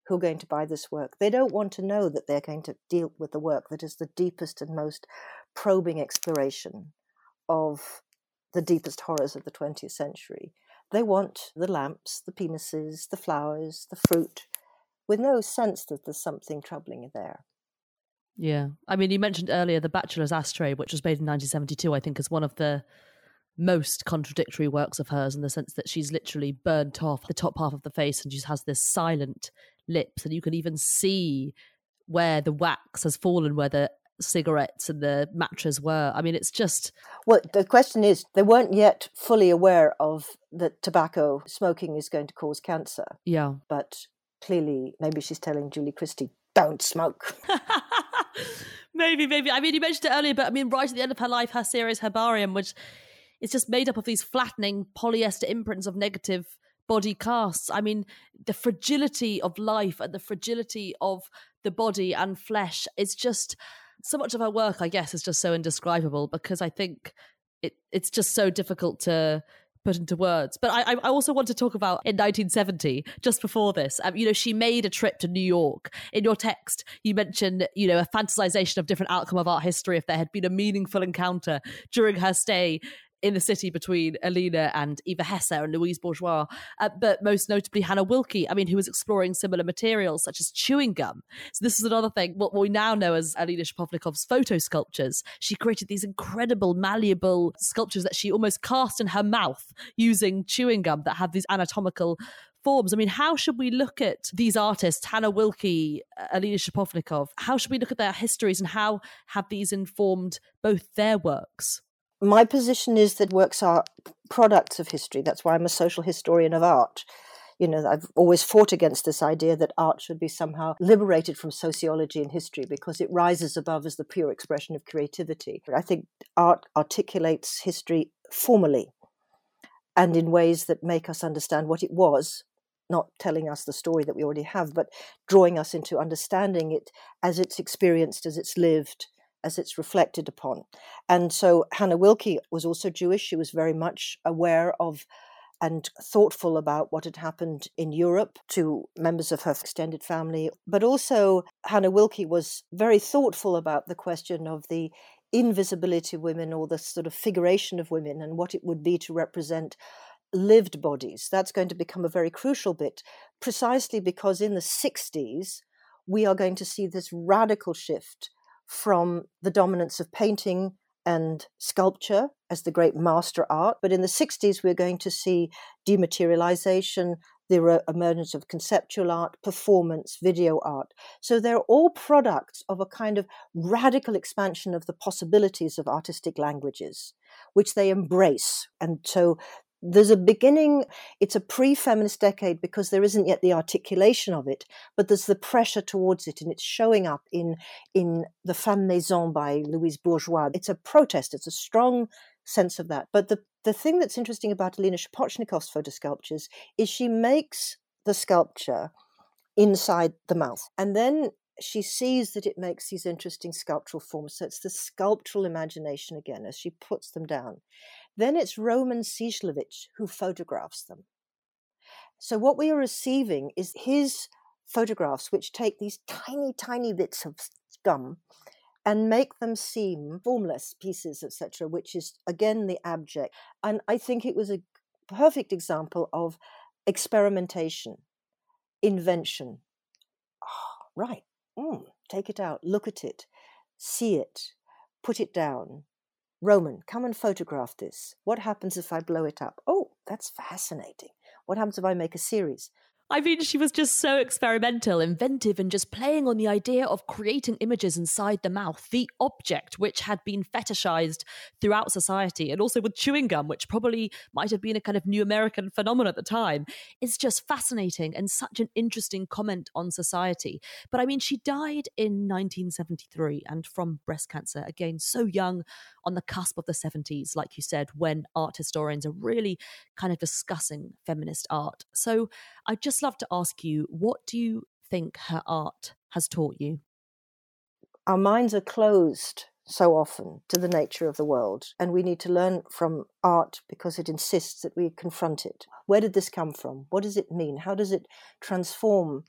who are going to buy this work? They don't want to know that they're going to deal with the work that is the deepest and most probing exploration of the deepest horrors of the 20th century. They want the lamps the penises the flowers the fruit with no sense that there's something troubling there Yeah. I mean, you mentioned earlier the Bachelor's Ashtray, which was made in 1972, I think, is one of the most contradictory works of hers in the sense that she's literally burnt off the top half of the face and she has this silent lips. And you can even see where the wax has fallen, where the cigarettes and the matches were. I mean, it's just, Well, the question is, they weren't yet fully aware of that tobacco smoking is going to cause cancer, yeah. but clearly, maybe she's telling Julie Christie, don't smoke. maybe, maybe. I mean, you mentioned it earlier, but I mean, right at the end of her life, her series Herbarium, which is just made up of these flattening polyester imprints of negative body casts. I mean, the fragility of life and the fragility of the body and flesh is just so much of her work, I guess, is just so indescribable because I think it it's just so difficult to put into words. But I, I also want to talk about in 1970, just before this, um, you know, she made a trip to New York. In your text, you mentioned, you know, a fantasization of different outcome of art history if there had been a meaningful encounter during her stay in the city between Alina and Eva Hesse and Louise Bourgeois, uh, but most notably Hannah Wilke, I mean, who was exploring similar materials such as chewing gum. So this is another thing, what we now know as Alina Szapocznikow's photo sculptures. She created these incredible, malleable sculptures that she almost cast in her mouth using chewing gum that have these anatomical forms. I mean, how should we look at these artists, Hannah Wilke, Alina Szapocznikow? How should we look at their histories and how have these informed both their works? My position is that works are products of history. That's why I'm a social historian of art. You know, I've always fought against this idea that art should be somehow liberated from sociology and history because it rises above as the pure expression of creativity. I think art articulates history formally and in ways that make us understand what it was, not telling us the story that we already have, but drawing us into understanding it as it's experienced, as it's lived, as it's reflected upon. And so Hannah Wilke was also Jewish. She was very much aware of and thoughtful about what had happened in Europe to members of her extended family. But also, Hannah Wilke was very thoughtful about the question of the invisibility of women or the sort of figuration of women and what it would be to represent lived bodies. That's going to become a very crucial bit, precisely because in the 60s, we are going to see this radical shift from the dominance of painting and sculpture as the great master art. But in the 60s, we're going to see dematerialization, the emergence of conceptual art, performance, video art. So they're all products of a kind of radical expansion of the possibilities of artistic languages, which they embrace. And so there's a beginning it's a pre-feminist decade because there isn't yet the articulation of it but there's the pressure towards it and it's showing up in in the femme maison by louise bourgeois. It's a protest it's a strong sense of that. But the the thing that's interesting about Alina Szapocznikow's photo sculptures is she makes the sculpture inside the mouth and then she sees that it makes these interesting sculptural forms. So it's the sculptural imagination again as she puts them down then it's Roman Cieślewicz who photographs them. So what we are receiving is his photographs, which take these tiny, tiny bits of gum and make them seem formless pieces, etc., which is again the abject. And I think it was a perfect example of experimentation, invention. Oh, right, mm, take it out, look at it, see it, put it down, Roman, come and photograph this. What happens if I blow it up? Oh, that's fascinating. What happens if I make a series? I mean, she was just so experimental, inventive, and just playing on the idea of creating images inside the mouth, the object which had been fetishized throughout society, and also with chewing gum, which probably might have been a kind of new American phenomenon at the time. It's just fascinating and such an interesting comment on society. But I mean, she died in 1973 and from breast cancer, again, so young on the cusp of the 70s, like you said, when art historians are really kind of discussing feminist art. So I'd just love to ask you what do you think her art has taught you? Our minds are closed so often to the nature of the world, and we need to learn from art because it insists that we confront it. Where did this come from? What does it mean? How does it transform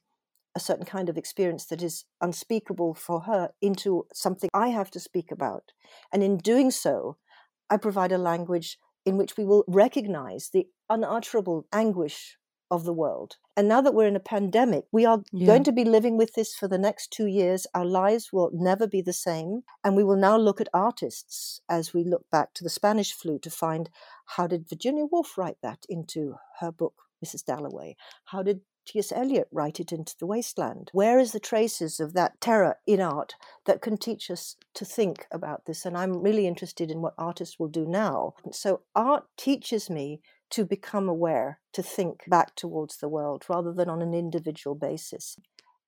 a certain kind of experience that is unspeakable for her into something I have to speak about? And in doing so, I provide a language in which we will recognize the unutterable anguish of the world. And now that we're in a pandemic, we are yeah. going to be living with this for the next two years. Our lives will never be the same. And we will now look at artists as we look back to the Spanish flu to find how did Virginia Woolf write that into her book, Mrs. Dalloway? How did T.S. Eliot write it into the Waste Land? Where is the traces of that terror in art that can teach us to think about this? And I'm really interested in what artists will do now. So art teaches me to become aware, to think back towards the world rather than on an individual basis.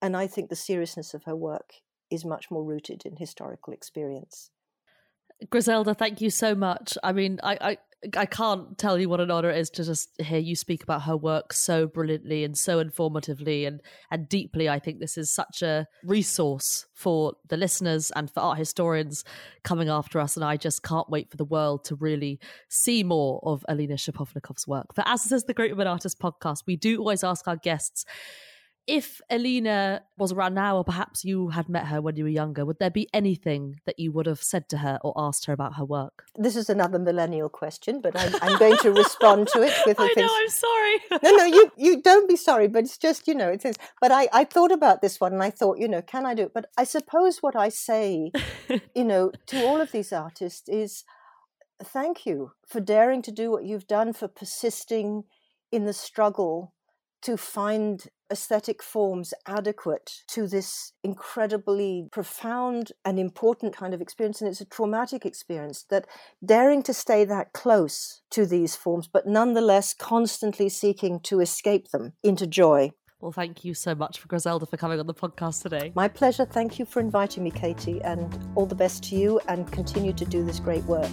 And I think the seriousness of her work is much more rooted in historical experience. Griselda, thank you so much. I mean, I, I I can't tell you what an honor it is to just hear you speak about her work so brilliantly and so informatively and and deeply. I think this is such a resource for the listeners and for art historians coming after us. And I just can't wait for the world to really see more of Alina Szapocznikow's work. But as this is the Great Women Artists podcast, we do always ask our guests if Alina was around now, or perhaps you had met her when you were younger, would there be anything that you would have said to her or asked her about her work? This is another millennial question, but I'm, I'm going to respond to it with I things. know, I'm sorry. no, no, you, you don't be sorry, but it's just, you know, it says, but I, I thought about this one and I thought, you know, can I do it? But I suppose what I say, you know, to all of these artists is thank you for daring to do what you've done, for persisting in the struggle to find aesthetic forms adequate to this incredibly profound and important kind of experience. And it's a traumatic experience that daring to stay that close to these forms, but nonetheless constantly seeking to escape them into joy. Well, thank you so much for Griselda for coming on the podcast today. My pleasure. Thank you for inviting me, Katy, and all the best to you and continue to do this great work.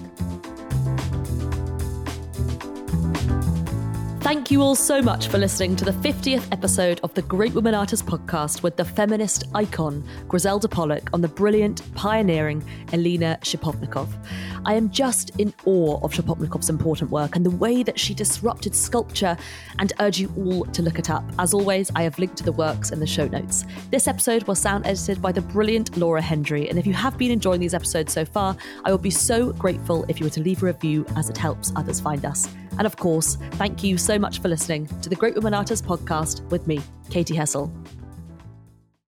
Thank you all so much for listening to the 50th episode of the Great Women Artists podcast with the feminist icon Griselda Pollock on the brilliant, pioneering Alina Szapocznikow. I am just in awe of Szapocznikow's important work and the way that she disrupted sculpture and urge you all to look it up. As always, I have linked to the works in the show notes. This episode was sound edited by the brilliant Laura Hendry, and if you have been enjoying these episodes so far, I would be so grateful if you were to leave a review as it helps others find us. And of course, thank you so much for listening to the Great Women Artists podcast with me, Katy Hessel.